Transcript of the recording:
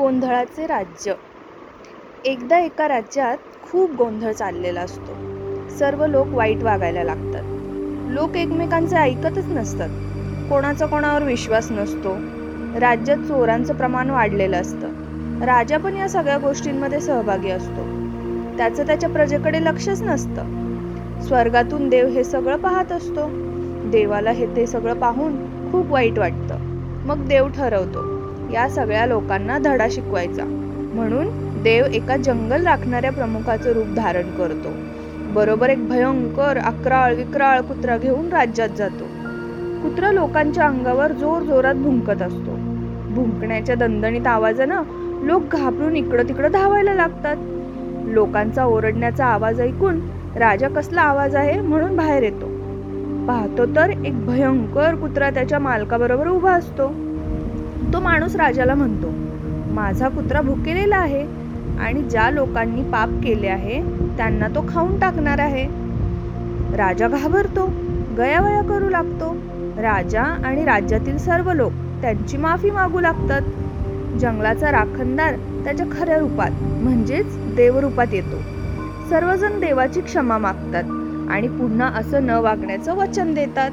गोंधळाचे राज्य. एकदा एका राज्यात खूप गोंधळ चाललेला असतो. सर्व लोक वाईट वागायला लागतात. लोक एकमेकांचे ऐकतच नसतात. कोणाचा कोणावर विश्वास नसतो. राज्यात चोरांचं प्रमाण वाढलेलं असतं. राजा पण या सगळ्या गोष्टींमध्ये सहभागी असतो. त्याचं त्याच्या प्रजेकडे लक्षच नसतं. स्वर्गातून देव हे सगळं पाहत असतो. देवाला हे ते सगळं पाहून खूप वाईट वाटतं. मग देव ठरवतो. या सगळ्या लोकांना धडा शिकवायचा. म्हणून देव एका जंगल राखणाऱ्या प्रमुखाचं रूप धारण करतो. बरोबर एक भयंकर अकराळ विक्राळ कुत्रा घेऊन राज्यात जातो. कुत्रा लोकांच्या अंगावर जोर जोरात भुंकत असतो. भुंकण्याच्या दणदणीत आवाजानं लोक घाबरून इकडं तिकडं धावायला लागतात. लोकांचा ओरडण्याचा आवाज ऐकून राजा कसला आवाज आहे म्हणून बाहेर येतो. पाहतो तर एक भयंकर कुत्रा त्याच्या मालकाबरोबर उभा असतो. तो माणूस राजाला म्हणतो माझा कुत्रा भुकेलेला आहे आणि ज्या लोकांनी पाप केले आहे त्यांना तो खाऊन टाकणार आहे. राजा घाबरतो गयावया करू लागतो. राजा आणि राज्यातील सर्व लोक त्यांची माफी मागू लागतात. जंगलाचा राखणदार त्याच्या खऱ्या रूपात म्हणजेच देवरूपात येतो. सर्वजण देवाची क्षमा मागतात आणि पुन्हा असं न वागण्याचं वचन देतात.